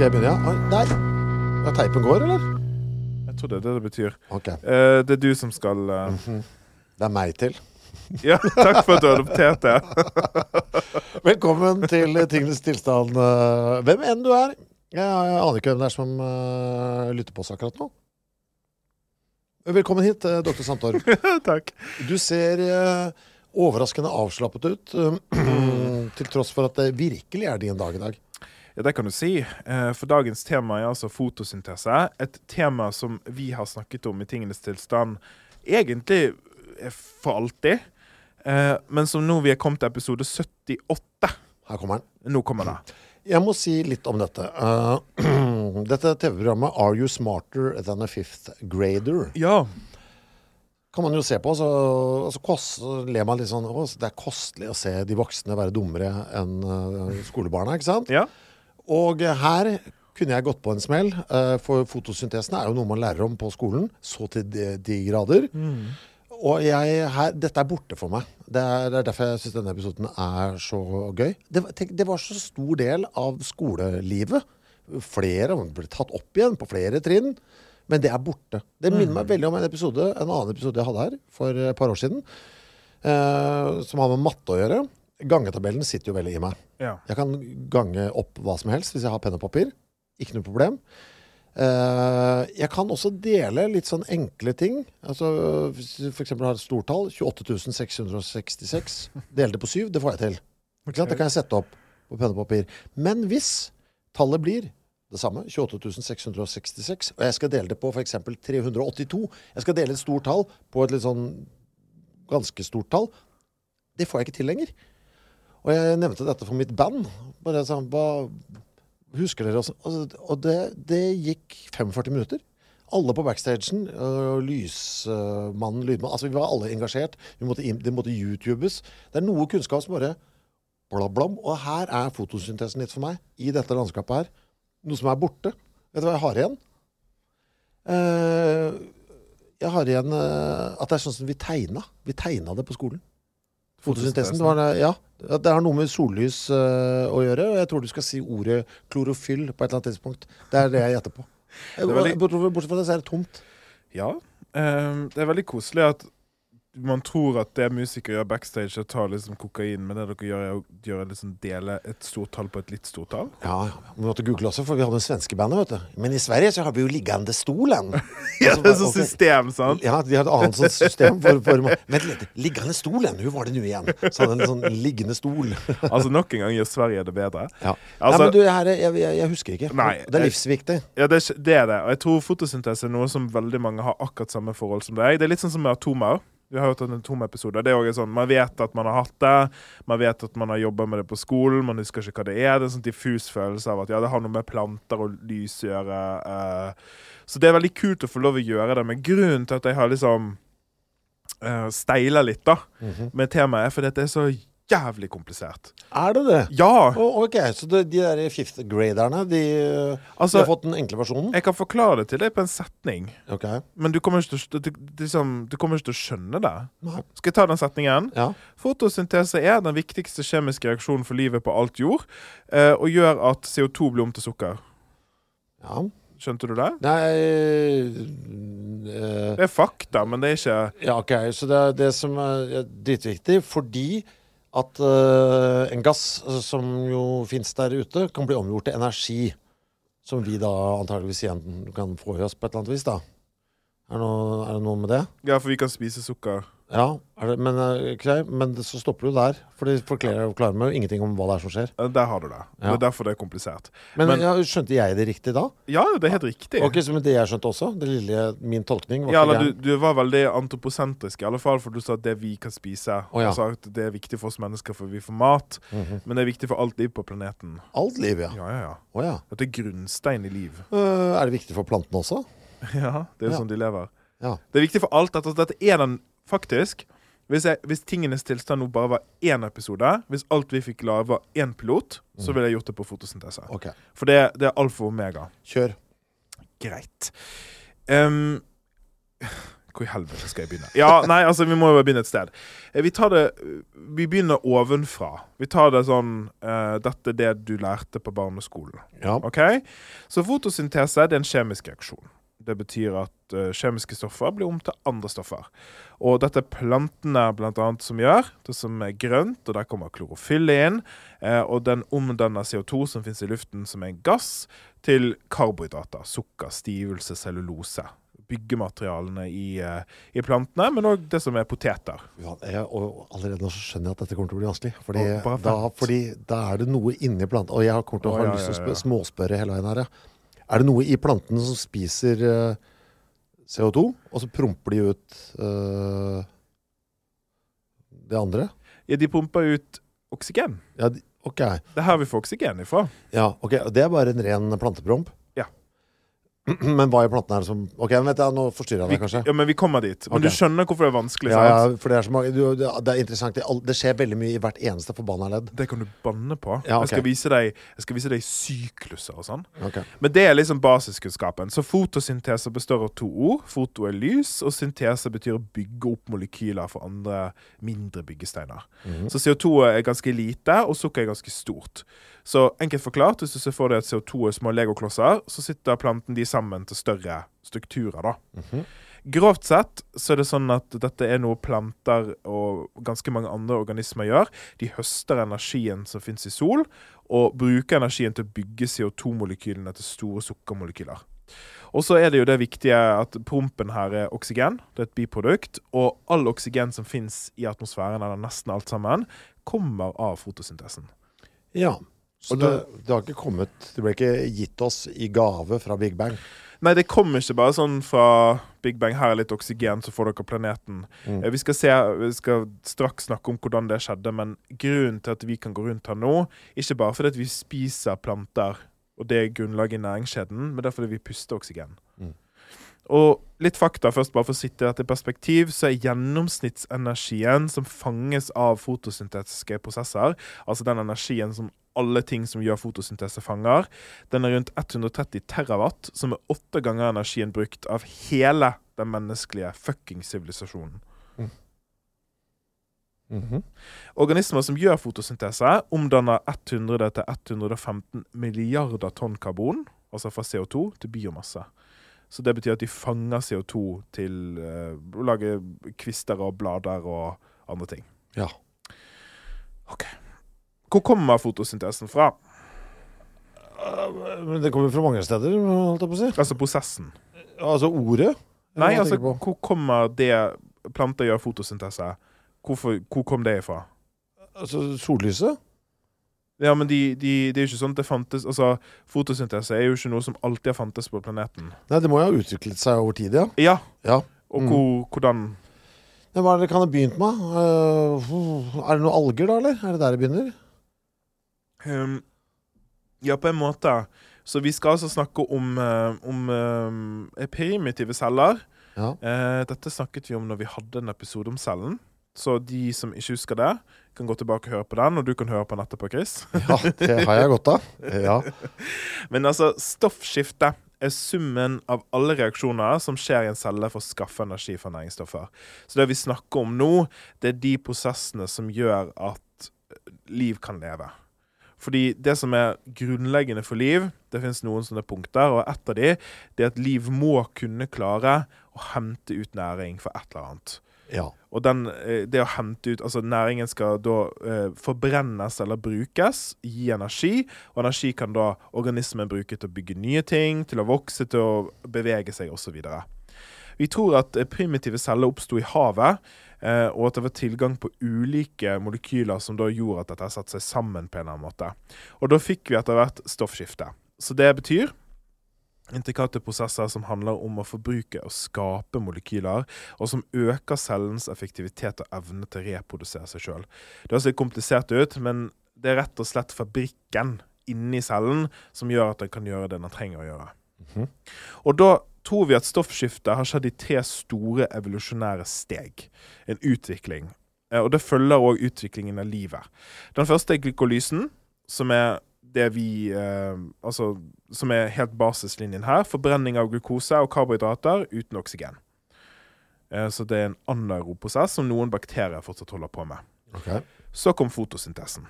Skal jeg begynne, ja? Oi, Der! Ja, teipen går, eller? Jeg tror det er det det betyr. Ok. Eh, det er du som skal eh, Det er meg til. Ja, takk for at du har adoptert det. Velkommen til Tingenes tilstand. eh, Hvem enn du er. Jeg, jeg aner ikke hvem det er som eh, lytter på oss akkurat nå. Velkommen hit, uh, doktor Sandtorp. takk. Du ser eh, overraskende avslappet ut, eh, til tross for at det virkelig er din dag i dag. Ja, det kan du si. Eh, for dagens tema er altså fotosyntese. Et tema som vi har snakket om i tingenes tilstand egentlig eh, for alltid. Eh, men som nå vi er kommet til episode 78. Her kommer den. Nå kommer den. Jeg må si litt om dette. Dette TV-programmet Are You Smarter Than a Fifth Grader? Ja. kan man jo se på, så, altså, kost, ler man litt sånn å, Det er kostelig å se de voksne være dummere enn skolebarna, ikke sant? ja. Og her kunne jeg gått på en smell, eh, for fotosyntesen er jo noe man lærer om på skolen, så til de, de grader. Og jeg, her, dette er borte for meg. Det er, det er derfor jeg syns denne episoden er så gøy. Det, var- tenk, det var så stor del av skolelivet. Flere ble tatt opp igjen på flere trinn. Men det er borte. Det minner meg veldig om en episode En annen episode jeg hadde her for et par år siden. Eh, som har med matte å gjøre. Gangetabellen sitter jo veldig i meg. ja. Jeg kan gange opp hva som helst hvis jeg har penn og papir. Ikke noe problem. Uh, jeg kan også dele litt sånn enkle ting. Altså, hvis du f.eks. har et stortall, 28 666, dele det på 7, det får jeg til. Sant? Det kan jeg sette opp på penn og papir. Men hvis tallet blir det samme, 28.666, og jeg skal dele det på f.eks. 382 Jeg skal dele et stort tall på et litt sånn ganske stort tall. Det får jeg ikke til lenger. Og jeg nevnte dette for mitt band. Bare sånn, hva Husker dere også? Og, det, det gikk 45 minutter. Alle på backstagen. øh, lysmannen, lydmannen Altså, vi var alle engasjert. Vi måtte, det måtte YouTubes. Det er noe kunnskap som bare blam. Og her er fotosyntesen litt for meg. I dette landskapet her. Noe som er borte. Vet du hva jeg har igjen? Uh, jeg har igjen uh, at det er sånn som vi tegna. Vi tegna det på skolen. Fotosyntesen. Det, var, ja, det har noe med sollys uh, å gjøre. Og jeg tror du skal si ordet klorofyll på et eller annet tidspunkt. Det er det jeg gjetter på. veldig- bortsett fra det, så er det tomt. Ja. Um, det er veldig koselig at man tror at det musikere gjør backstage, er å ta liksom kokain, men det dere gjør, er å gjøre liksom dele et stort tall på et litt stort tall. Ja, vi måtte google også, for vi hadde en svenske band, vet du. Men i Sverige så har vi jo liggende stolen. Ja, det er sånn system, sant? Ja, de har et annet sånt system for, for litt. Liggende stolen, hvor var det nå igjen? Så hadde en sånn liggende stol. Altså Nok en gang gjør Sverige det bedre. Ja. Altså- Nei, men du, her, jeg, jeg, jeg husker ikke. Nei, det er livsviktig. Ja, det, det er det. Og jeg tror fotosyntese er noe som veldig mange har akkurat samme forhold som deg. Det er litt sånn som med atomer. Vi har hatt en atomepisode. Det er også sånn, Man vet at man har hatt det, man vet at man har jobba med det på skolen, man husker ikke hva det er. Det er en sånn diffus følelse av at ja, det har noe med planter og lys å gjøre. eh. Så det er veldig kult å få lov å gjøre det. Men grunnen til at jeg har liksom uh, steila litt da, Mhm. med temaet, er fordi det er så jævlig komplisert. Er det det? Ja! Oh, ok, så det, de der fifth graderne, de, Altså- de har fått den enkle versjonen? Jeg kan forklare det til deg på en setning, Ok. men du kommer til, du, liksom, du kommer ikke til å skjønne det. Nei. Skal jeg ta den setningen? Ja. Fotosyntese er den viktigste kjemiske reaksjonen for livet på alt jord, eh, og gjør at CO2 blir om til sukker. ja. Skjønte du det? Nei øh, Det er fakta, men det er ikke Ja, ok. Så det er det som er dritviktig, fordi at uh, en gass eh, som jo fins der ute, kan bli omgjort til energi. Som vi da antageligvis igjen kan få i oss på et eller annet vis, da. Er noe, er det noe med det? Ja, for vi kan spise sukker. Ja, det, men, okay, men det, så stopper du der. For de forklarer, meg jo ingenting om hva det er som skjer. Eh, Der har du det. Det er derfor det er komplisert. Men, Men- ja, skjønte jeg det riktig da? Ja, det er helt riktig. Ok, så men det jeg skjønte også? Det lille, min tolkning? Var Ja, du, du var veldig antroposentrisk, i alle fall, for du sa at det vi kan spise. oh, ja. altså, det er viktig for oss mennesker, for vi får mat. Mhm. Men det er viktig for alt liv på planeten. Alt liv, ja. Ja, ja, ja. Å ja. Dette er grunnstein i liv. Uh, er det viktig for plantene også? Ja, det er jo Ja. sånn de lever. Ja. Det er viktig for alt. At, dette er den faktisk hvis, jeg, hvis tingenes tilstand nå bare var én episode, hvis alt vi fikk lage var én pilot, så ville jeg gjort det på fotosyntese. Okay. For det, det er alfa og omega. kjør. Greit. Um, hvor i helvete skal jeg begynne? Ja, nei, altså, vi må jo begynne et sted. Eh, Vi tar det Vi begynner ovenfra. Vi tar det sånn uh, Dette er det du lærte på barneskolen. Ja. Ok? Så fotosyntese det er en kjemisk reaksjon. Det betyr at eh, kjemiske stoffer blir om til andre stoffer. Og dette er plantene blant annet som gjør. Det som er grønt, og der kommer klorofyllet inn. Eh, og den omdanner CO2 som finnes i luften som en gass, til karbohydrater. Sukker, stivelse, cellulose. Byggematerialene i, eh, i plantene, men òg det som er poteter. Ja, jeg, og allerede nå så skjønner jeg at dette kommer til å bli vanskelig. Fordi, da, fordi da er det noe inni plantene Og jeg kommer til å ha ja, lyst til å småspørre hele veien her, ja. Er det noe i plantene som spiser eh, CO2, og så promper de ut uh, det andre? Ja, de pumper ut oksygen. Ja, de, ok. Det er her vi får oksygen ifra. Ja, ok. Det er bare en ren plantepromp? Men hva i plantene er det som Ok, vet jeg, nå forstyrrer jeg deg kanskje. ja, men vi kommer dit. Men okay. du skjønner hvorfor det er vanskelig? Ja, ja, for det er så mange du, det, er interessant. Det, det skjer veldig mye i hvert eneste forbanna ledd. Det kan du banne på. Ja, okay. jeg, skal vise deg, jeg skal vise deg sykluser og sånn. Okay. Men det er liksom basiskunnskapen. Så fotosyntese består av to ord. Foto er lys, og syntese betyr å bygge opp molekyler for andre mindre byggesteiner. Mhm. Så CO2 er ganske lite, og sukker er ganske stort. Så enkelt forklart, hvis du ser for deg at CO2 er små legoklosser, så sitter planten de sammen til større strukturer, da. Mhm. Grovt sett så er det sånn at dette er noe planter og ganske mange andre organismer gjør. De høster energien som finnes i sol, og bruker energien til å bygge CO2-molekylene til store sukkermolekyler. Og så er det jo det viktige at prompen her er oksygen. Det er et biprodukt. Og all oksygen som finnes i atmosfæren, eller nesten alt sammen, kommer av fotosyntesen. Ja. Så Og det, det har ikke kommet Det ble ikke gitt oss i gave fra Big Bang. Nei, det kommer ikke bare sånn fra Big Bang. Her er litt oksygen, så får dere planeten. Mm. Eh, Vi skal, se, vi skal straks snakke om hvordan det skjedde, men grunnen til at vi kan gå rundt her nå, ikke bare fordi at vi spiser planter, og det er grunnlaget i næringskjeden, men det er fordi vi puster oksygen. Mm. Og litt fakta først, bare for å sitte dette i perspektiv, så er gjennomsnittsenergien som fanges av fotosyntetiske prosesser, altså den energien som alle ting som gjør fotosyntese fanger, den er rundt 130 terawatt, som er åtte ganger energien brukt av hele den menneskelige fucking sivilisasjonen. Mhm. Organismer som gjør fotosyntese, omdanner 100 til 115 milliarder tonn karbon, altså fra CO2, til biomasse. Så det betyr at de fanger CO2 til uh, å lage kvister og blader og andre ting. Ja. Ok. Hvor kommer fotosyntesen fra? Men det kommer fra mange steder, holdt jeg på å si. Altså prosessen. Altså ordet? Nei, altså hvor kommer det planter gjør fotosyntese? Hvorfor, hvor kom det ifra? Altså sollyset? Ja, men de, de, det er jo ikke sånn at det fantes Altså, Fotosyntese er jo ikke noe som alltid har fantes på planeten. Nei, det må jo ha utviklet seg over tid, ja. Ja, ja. og Mm. hvordan Men hva er det kan ha begynt med? Uh, er det noen alger, da, eller? Er det der det begynner? Ehm, Ja, på en måte. Så vi skal altså snakke om, eh, om eh, primitive celler. Ja. Uh, dette snakket vi om når vi hadde en episode om cellen. Så de som ikke husker det, kan gå tilbake og høre på den, og du kan høre på den etterpå, Chris. Ja, det har jeg godt av. Ja. Men altså, stoffskifte er summen av alle reaksjoner som skjer i en celle for å skaffe energi fra næringsstoffer. Så det vi snakker om nå, det er de prosessene som gjør at liv kan leve. Fordi det som er grunnleggende for liv, det finnes noen sånne punkter, og et av de det er at liv må kunne klare å hente ut næring for et eller annet. ja. Og den, eh, det å hente ut Altså næringen skal da eh, forbrennes eller brukes, gi energi. Og energi kan da organismen bruke til å bygge nye ting, til å vokse, til å bevege seg osv. Vi tror at eh, primitive celler oppsto i havet, og at det var tilgang på ulike molekyler som da gjorde at dette satte seg sammen på en eller annen måte. Og da fikk vi etter hvert stoffskifte. Så det betyr intrikate prosesser som handler om å forbruke og skape molekyler, og som øker cellens effektivitet og evne til å reprodusere seg sjøl. Det litt komplisert ut, men det er rett og slett fabrikken inni cellen som gjør at den kan gjøre det den trenger å gjøre. Mhm. Og da tror vi at stoffskiftet har skjedd i tre store evolusjonære steg. En utvikling. Eh, Og det følger òg utviklingen av livet. Den første er glykolysen, som er det vi eh, Altså som er helt basislinjen her. Forbrenning av glukose og karbohydrater uten oksygen. Eh, så det er en anaerob-prosess som noen bakterier fortsatt holder på med. Okay. Så kom fotosyntesen.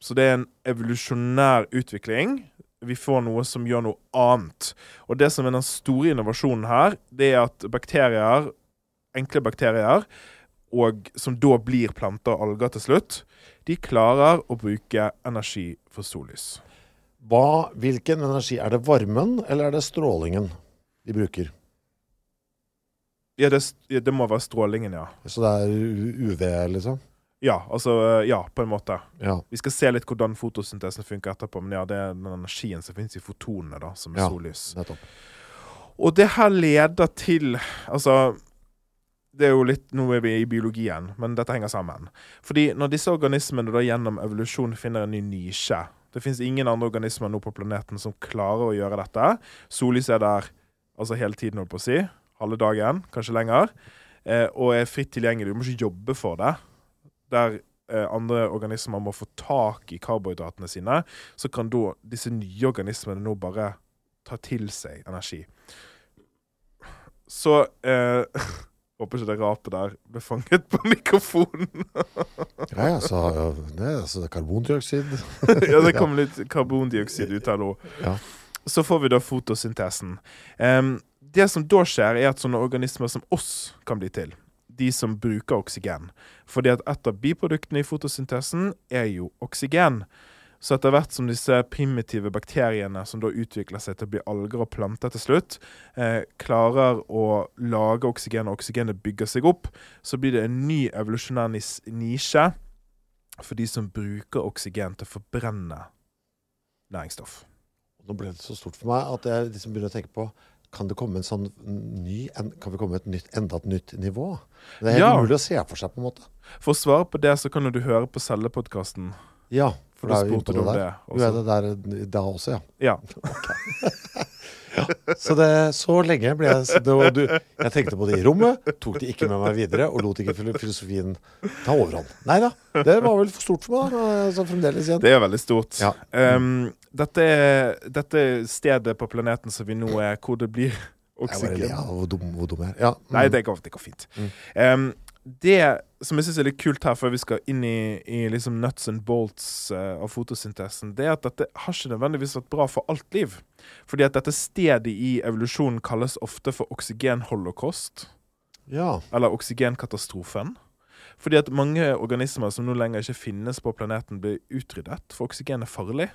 Så det er en evolusjonær utvikling. Vi får noe som gjør noe annet. Og det som er den store innovasjonen her, det er at bakterier, enkle bakterier, og som da blir planter og alger til slutt, de klarer å bruke energi for sollys. Hva, hvilken energi? Er det varmen, eller er det strålingen de bruker? Ja, det, det må være strålingen, ja. Så det er UV, liksom? Ja, altså Ja, på en måte. Ja. Vi skal se litt hvordan fotosyntesen funker etterpå, men ja, det er den energien som finnes i fotonene, da, som er Ja. sollys. Nettopp. Og det her leder til Altså det er jo litt, Nå er vi i biologien, men dette henger sammen. Fordi når disse organismene da gjennom evolusjon finner en ny nisje Det fins ingen andre organismer nå på planeten som klarer å gjøre dette. Sollys er der altså hele tiden, holdt på å si. Halve dagen, kanskje lenger. Eh, og er fritt tilgjengelig. Du må ikke jobbe for det. Der eh, andre organismer må få tak i karbohydratene sine, så kan da disse nye organismene nå bare ta til seg energi. Så eh, Håper ikke det rapet der ble fanget på mikrofonen. Ja, ja, så det er altså karbondioksid. ja, det kom litt karbondioksid ut her nå. Ja. Så får vi da fotosyntesen. Um, det som da skjer, er at sånne organismer som oss kan bli til. De som bruker oksygen. Fordi at et av biproduktene i fotosyntesen er jo oksygen. Så etter hvert som disse primitive bakteriene som da utvikler seg til å bli alger og planter til slutt, eh, klarer å lage oksygen, og oksygenet bygger seg opp, så blir det en ny evolusjonær nisje for de som bruker oksygen til å forbrenne næringsstoff. Nå ble det så stort for meg at jeg liksom begynner å tenke på kan det komme en sånn ny Kan vi komme et nytt, enda et nytt nivå? Det er helt Ja. umulig å se for seg, på en måte. For å svare på det, så kan du høre på cellepodkasten. Ja, For da er vi inne på om der. det. du er det der da også, ja. Ja. Så, det, så lenge ble jeg så det, du, Jeg tenkte på det i rommet, tok det ikke med meg videre, og lot ikke filosofien ta overhånd. Nei da, det var vel for stort for meg, da. Altså, fremdeles igjen. Det er veldig stort. Ja. Um, dette, er, dette er stedet på planeten som vi nå er, hvor det blir oksygen. ja, hvor dum, hvor dum jeg er. Ja. mm. Nei, det går, det går fint. Um, det som jeg syns er litt kult her, før vi skal inn i, i liksom nuts and bolts uh, av fotosyntesen, det er at dette har ikke nødvendigvis vært bra for alt liv. Fordi at dette stedet i evolusjonen kalles ofte for oksygenholocaust. ja. eller oksygenkatastrofen. Fordi at mange organismer som nå lenger ikke finnes på planeten, blir utryddet, for oksygen er farlig.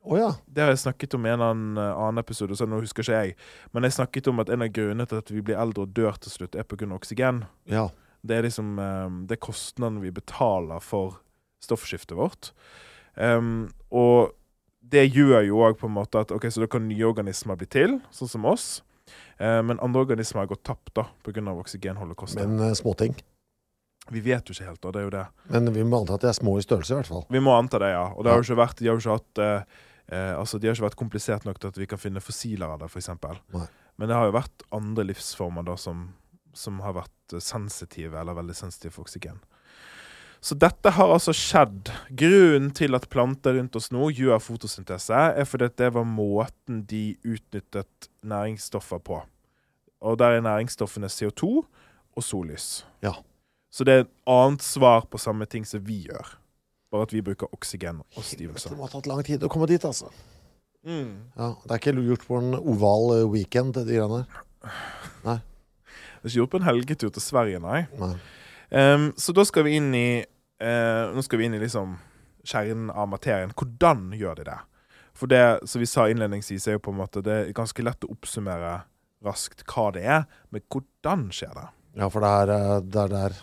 Å ja. Det har jeg snakket om i en eller annen, eh, episode, så nå husker ikke jeg. Men jeg snakket om at en av grunnene til at vi blir eldre og dør til slutt, er pga. oksygen. Ja. Det er liksom eh, Det er kostnaden vi betaler for stoffskiftet vårt. Um, og det gjør jo òg på en måte at ok, så da kan nye organismer bli til, sånn som oss. Uh, men andre organismer har gått tapt da, pga. oksygenholdekosten. Men uh, småting. Vi vet jo ikke helt, da. Det er jo det. Men vi må anta at de er små i størrelse, i hvert fall. Vi må anta det, ja. Og det har jo ikke vært, de har jo ikke hatt eh, eh, altså de har ikke vært komplisert nok til at vi kan finne fossiler av det, f.eks. Men det har jo vært andre livsformer da som som har vært eh, sensitive eller veldig sensitive for oksygen. Så dette har altså skjedd. Grunnen til at planter rundt oss nå gjør fotosyntese, er fordi at det var måten de utnyttet næringsstoffer på. Og der er næringsstoffene CO2 og sollys. Ja. Så det er et annet svar på samme ting som vi gjør. Bare at vi bruker oksygen og stivelse. Det må ha tatt lang tid å komme dit, altså. Mm. Ja, det er ikke gjort på en oval eh, weekend, de greiene der. Det er ikke gjort på en helgetur til Sverige, nei. Nei. Um, så da skal vi inn i uh, Nå skal vi inn i liksom kjernen av materien. Hvordan gjør de det? For det som vi sa innledningsvis, er jo på en måte det er ganske lett å oppsummere raskt hva det er, men hvordan skjer det? Ja, for det er eh, det er der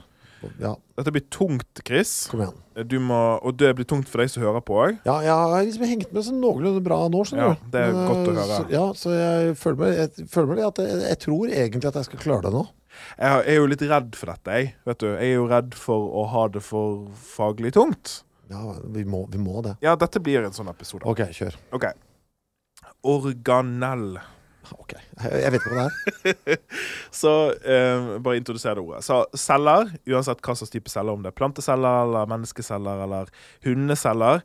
Ja, Dette blir tungt, Chris. kom igjen. Du må, og det blir tungt for deg som hører på òg. Ja, jeg har liksom hengt med sånn noenlunde bra nå, skjønner Ja, du. det er Men, godt å eh, høre. Så, ja, så jeg føler meg, jeg, føler meg at jeg, jeg tror egentlig at jeg skal klare det nå. Jeg er jo litt redd for dette, jeg. Vet du. Jeg er jo redd for å ha det for faglig tungt. Ja, vi må, vi må det. Ja, dette blir en sånn episode. OK, kjør. OK. Organell. Ok, Jeg, vet ikke hva det er. Så eh, bare introduser det ordet. Så celler, uansett hva slags type celler, om det er planteceller eller menneskeceller eller hundeceller,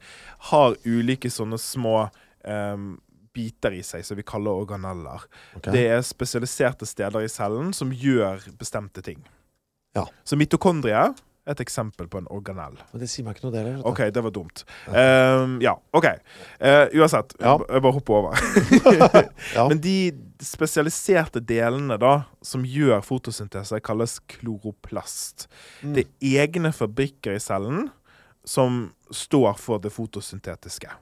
har ulike sånne små eh, biter i seg som vi kaller organeller. Okay. Det er spesialiserte steder i cellen som gjør bestemte ting. Ja. Så mitokondrie er et eksempel på en organell. Men det sier meg ikke noe, det. OK, det var dumt. Um, ja, OK. Uh, uansett. Ja. Jeg bare hopper over. Ja. Men de spesialiserte delene da, som gjør fotosyntese, kalles kloroplast. Mm. Det er egne fabrikker i cellen som står for det fotosyntetiske.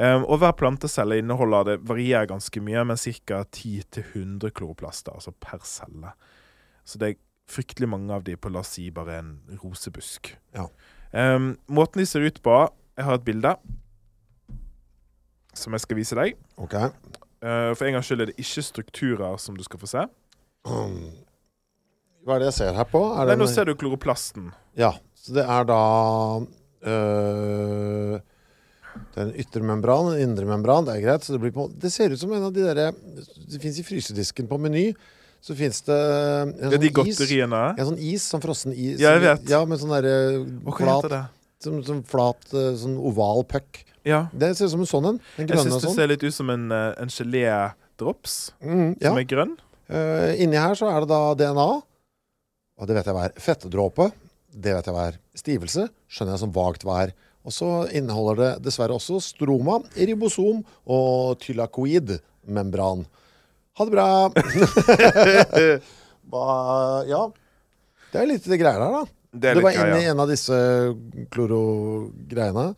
Um, og hver plantecelle inneholder det varierer ganske mye, men ca. 10-100 kloroplaster, altså per celle. Så det er fryktelig mange av de på la oss si bare en rosebusk. Ja. Um, måten de ser ut på Jeg har et bilde som jeg skal vise deg. Ok. Uh, for en gangs skyld er det ikke strukturer som du skal få se. Um, Hva er det jeg ser her på? Nei, nå ser du kloroplasten. Ja, så det er da øh, Det er en ytre membran, en indre membran. Det er greit. Så det, blir på, det ser ut som en av de derre Det fins i frysedisken på Meny. Så fins det en Ja, de sånn is. godteriene. En sånn is, sånn frossen is. Ja, jeg vet. Ja, med sånn derre flat, som, som flat, øh, sånn oval puck. Ja. Det ser ut som en sånn en. Jeg syns det sånn. ser litt ut som en, eh, en gelédrops Mm, ja. som er grønn. Uh, inni her så er det da DNA. Og det vet jeg hva er. Fettedråpe. Det vet jeg hva er. Stivelse skjønner jeg som vagt hva er. Og så inneholder det dessverre også stroma, ribosom og tylakoid-membran. Ha det bra! ba, Ja. Det er litt det greier her, da. Det Det var inne i en av disse klorogreiene.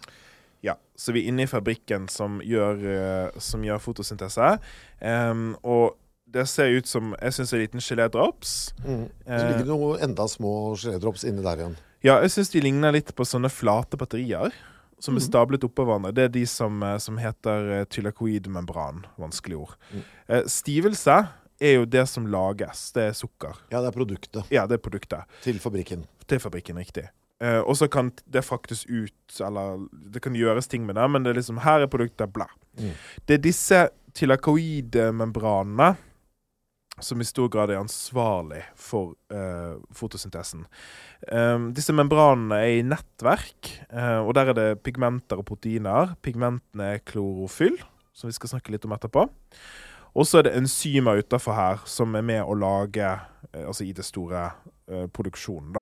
Ja, så vi er inne i fabrikken som gjør, eh, som gjør fotosyntese. Um, og det ser ut som Jeg syns en liten gelédrops. Mm. Så Eh. ligger det noen enda små gelédrops inni der igjen. Ja, jeg syns de ligner litt på sånne flate batterier. Som er Mhm. stablet oppå hverandre. Det er de som, eh, som heter eh, tylakoidmembran. Vanskelig ord. Mm. Eh, stivelse er jo det som lages. Det er sukker. Ja, det er produktet Ja, det er produktet. til fabrikken. til fabrikken, riktig. Eh, og så kan det fraktes ut, eller det kan gjøres ting med det, men det er liksom her er produktet, bla. Mm. Det er disse tylakoidmembranene som i stor grad er ansvarlig for uh, fotosyntesen. Um, disse membranene er i nettverk, uh, og der er det pigmenter og proteiner. Pigmentene er klorofyll, som vi skal snakke litt om etterpå. Og så er det enzymer utafor her som er med å lage, uh, altså i det store produksjonen.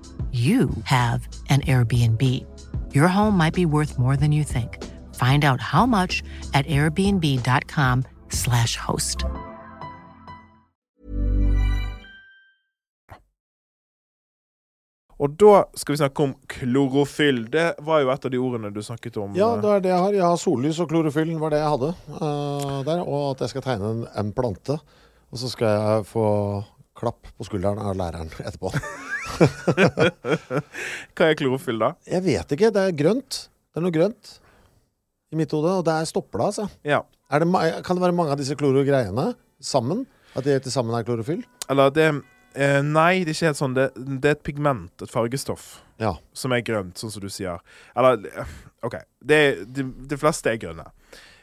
you have an Airbnb. Your home might be worth more than you think. Find out how much at airbnb.com/slash host. Og da skal vi snakke om klorofyll. Det var jo et av de ordene du snakket om. Ja, eh, det er det jeg har. Jeg har sollys og klorofyll, var det jeg hadde uh, der. Og at jeg skal tegne en, en plante. Og så skal jeg få klapp på skulderen av læreren etterpå. Hva er klorofyll, da? Jeg vet ikke. Det er grønt. Det er noe grønt i mitt hode, og der stopper det, altså. Ja. Det, kan det være mange av disse kloro-greiene sammen? At de til sammen er klorofyll? Eller det eh, Nei, det er ikke helt sånn. Det, det er et pigment, et fargestoff, Ja. som er grønt, sånn som du sier. Eller eh, OK. Det, de, de fleste er grønne.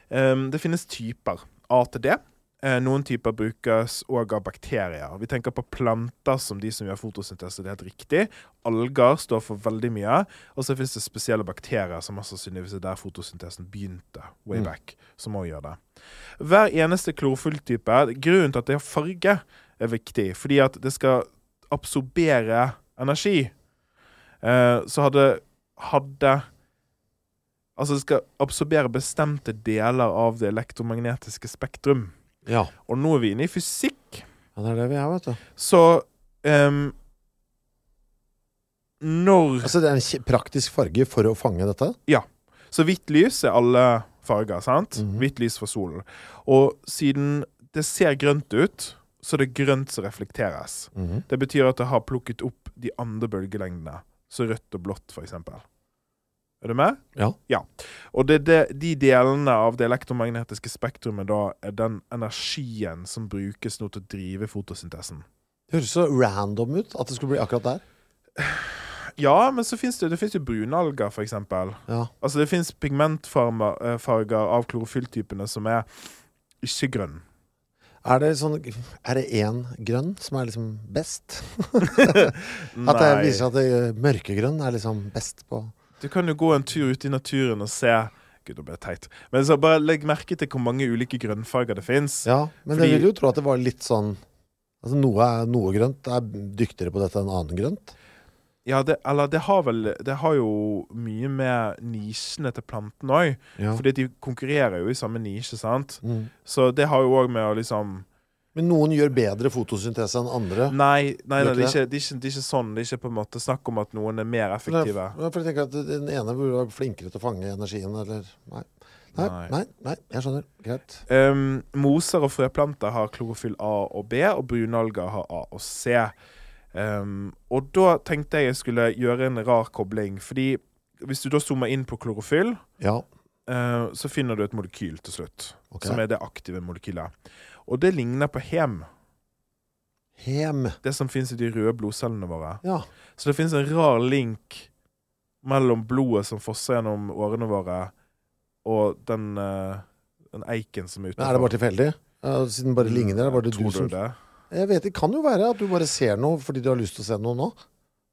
Um, det finnes typer. A til D. Eh, noen typer brukes òg av bakterier. Vi tenker på planter som de som gjør fotosyntese. Det er helt riktig. Alger står for veldig mye. Og så finnes det spesielle bakterier som mest sannsynligvis er der fotosyntesen begynte. way Mm. back, Som også gjør det. Hver eneste klorofylltype Grunnen til at det har farge, er viktig. Fordi at det skal absorbere energi. Eh, så hadde, hadde Altså det skal absorbere bestemte deler av det elektromagnetiske spektrum. Ja. Og nå er vi inne i fysikk. Ja, det er det vi er, vet du. Så um, Når Altså, det er en praktisk farge for å fange dette? Ja. Så hvitt lys er alle farger, sant? Mhm. Hvitt lys for solen. Og siden det ser grønt ut, så er det grønt som reflekteres. Mhm. Det betyr at det har plukket opp de andre bølgelengdene. Så rødt og blått, for eksempel. Er du med? Ja. Og det, det, de delene av det elektromagnetiske spektrumet da er den energien som brukes nå til å drive fotosyntesen. Det høres så random ut at det skulle bli akkurat der. Ja, men så fins det, det finnes jo brunalger, for eksempel. Ja. Altså det fins pigmentfarger av klorofylltypene som er ikke grønn. Er det sånn Er det én grønn som er liksom best? At det viser seg at det, mørkegrønn er liksom best på Du kan jo gå en tur ute i naturen og se Gud, nå ble det teit. Men så bare legg merke til hvor mange ulike grønnfarger det fins. Ja, men Fordi- jeg vil jo tro at det var litt sånn Altså noe, noe grønt er dyktigere på dette enn annet grønt. Ja, det, eller det har vel Det har jo mye med nisjene til planten òg. Ja. Fordi de konkurrerer jo i samme nisje, sant. Mm. Så det har jo òg med å liksom Men noen gjør bedre fotosyntese enn andre. Nei, nei, nei det, er ikke det, er ikke, det er ikke sånn. Det er ikke på en måte snakk om at noen er mer effektive. Nei, For jeg tenker at Den ene burde være flinkere til å fange energien, eller Nei. Nei, Nei. nei, nei jeg skjønner. Greit. Um, moser og frøplanter har klorofyll A og B, og brunalger har A og C. Um, og da tenkte jeg jeg skulle gjøre en rar kobling. Fordi hvis du da zoomer inn på klorofyll, Ja. eh, så finner du et molekyl til slutt. okay. Som er det aktive molekylet. Og det ligner på hem. Hem. Det som fins i de røde blodcellene våre. Ja. Så det fins en rar link mellom blodet som fosser gjennom årene våre, og den, uh, den eiken som er Men er det bare tilfeldig? Uh, siden det bare ligner? Er det bare du som det? Jeg vet, Det kan jo være at du bare ser noe fordi du har lyst til å se noe nå.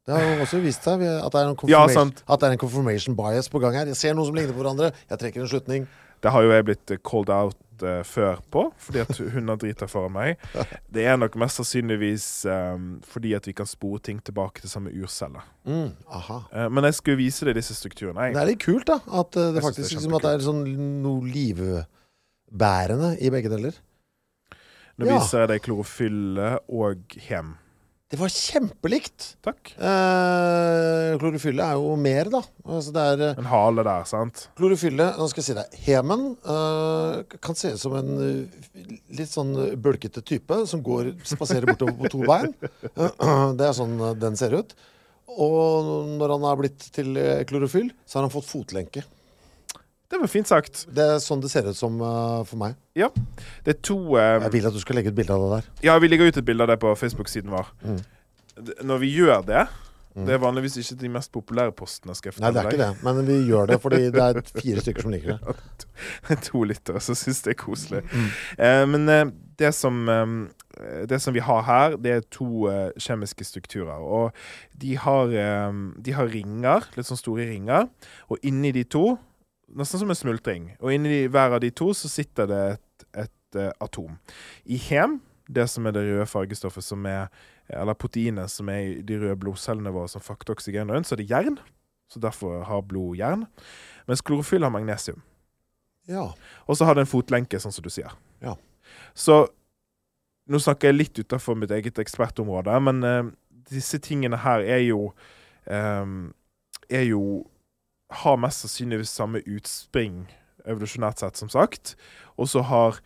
Det har jo også vist seg at det er en confirmation, ja, at det er en confirmation bias på gang her. Jeg ser noe som ligner på hverandre. Jeg trekker en slutning. Det har jo jeg blitt eh, called out uh, før på, fordi at hun har drita foran meg. Det er nok mest sannsynligvis um, fordi at vi kan spore ting tilbake til samme urcelle. Mm, aha. Eh, men jeg skulle vise deg disse strukturene. Det er litt kult, da. At uh, det Jeg faktisk det er liksom, at det er sånn noe livbærende i begge deler. Nå Ja. viser jeg deg klorofylle og hem. Det var kjempelikt! Takk. Eh, klorofylle er jo mer, da. Altså det er eh, En hale der, sant? Klorofylle, nå skal jeg si deg, hemen eh, kan se ut som en eh, litt sånn bølkete type som går, spaserer bortover på to bein. Det er sånn eh, den ser ut. Og når han har blitt til eh, klorofyll, så har han fått fotlenke. Det var fint sagt. Det er sånn det ser ut som uh, for meg. Ja. Det er to uh, Jeg vil at du skal legge ut bilde av det der. Ja, vi legger ut et bilde av det på Facebook-siden vår. Mm. Når vi gjør det Det er vanligvis ikke de mest populære postene. Nei, det er ikke det, men vi gjør det fordi det er fire stykker som liker det. det. to lyttere som syns det er koselig. Eh, men eh, det, som, eh, det som vi har her, det er to eh, kjemiske strukturer. Og de har, de har ringer, litt sånn store ringer. Og inni de to, nesten som en smultring, og inni hver av de to så sitter det et, et uh, atom. I hem, det som er det røde fargestoffet som er eller proteinet som er i de røde blodcellene våre som frakter oksygen rundt, så er det jern. Så derfor har blod jern. Mens klorofyll har magnesium. Ja. Og så har det en fotlenke, sånn som du sier. Ja. Så nå snakker jeg litt utafor mitt eget ekspertområde, men uh, disse tingene her er jo um, Er jo Har mest sannsynligvis samme utspring evolusjonært sett, som sagt. Og så har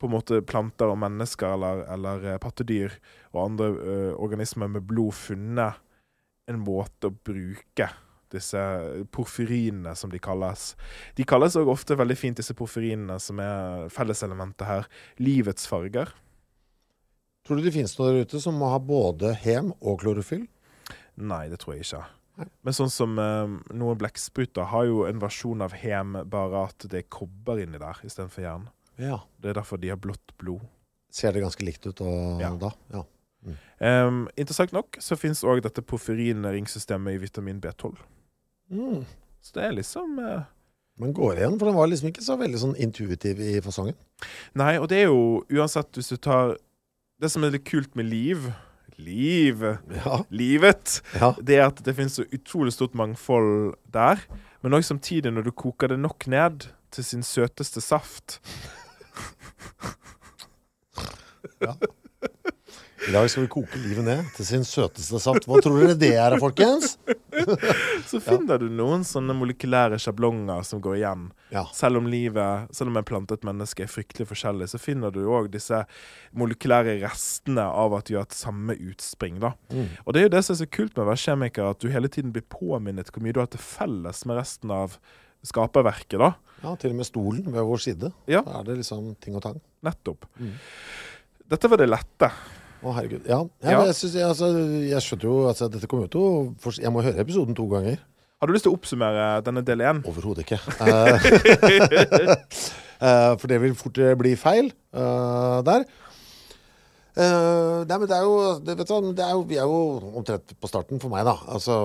på en måte planter og mennesker eller, eller eh, pattedyr og andre ø, organismer med blod funnet en måte å bruke disse porfyrinene, som de kalles. De kalles òg ofte veldig fint, disse porfyrinene, som er felleselementet her, livets farger. Tror du det finnes noe der ute som må ha både hem og klorofyll? Nei, det tror jeg ikke. Men sånn som eh, noen blekkspruter har jo en versjon av hem, bare at det er kobber inni der istedenfor jern. Ja. Det er derfor de har blått blod. Ser det ganske likt ut og, Ja. da? Ja. Em, interessant nok så fins òg dette porfyrinringsystemet i vitamin B12. Mm. Så det er liksom eh, Men går igjen, for den var liksom ikke så veldig sånn intuitiv i fasongen. Nei, og det er jo uansett hvis du tar Det som er litt kult med liv Liv Ja. Livet ja. Det at det finnes så utrolig stort mangfold der. Men òg samtidig, når du koker det nok ned til sin søteste saft I dag skal vi koke livet ned til sin søteste saft. Hva tror dere det er, folkens? Så finner du noen sånne molekylære sjablonger som går igjen. Ja. Selv om livet, selv om et plantet menneske er fryktelig forskjellig, så finner du òg disse molekylære restene av at de har et samme utspring. da. Mm. Og det er jo det som er så kult med å være kjemiker, at du hele tiden blir påminnet hvor mye du har til felles med resten av skaperverket. da. ja, til og med stolen ved vår side. Ja. Da er det liksom ting og tang. Nettopp. Mm. Dette var det lette. Å, herregud. Ja, ja. Men jeg, synes, jeg, altså, jeg skjønner jo altså, Dette kommer jo til å Jeg må høre episoden to ganger. Har du lyst til å oppsummere denne del én? Overhodet ikke. Eh, eh, for det vil fort eh, bli feil eh, der. Eh, nei, men det er jo, det, vet du, hva, det er jo Vi er jo omtrent på starten for meg, da. Altså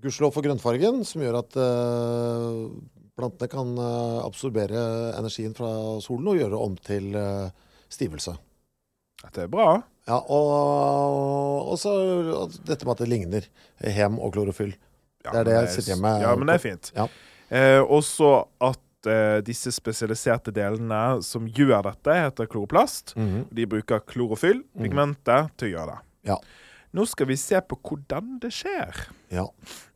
Gudskjelov for grønnfargen, som gjør at eh, plantene kan eh, absorbere energien fra solen og gjøre det om til eh, stivelse. Dette er bra. Ja, og, og så dette med at det ligner hem og klorofyll. Ja, Det er det jeg sitter hjemme Ja, men det er fint. Ja. Eh, også at eh, disse spesialiserte delene som gjør dette, heter kloroplast. Mhm. De bruker klorofyll, Mm. pigmentet, til å gjøre det. Ja. Nå skal vi se på hvordan det skjer. ja.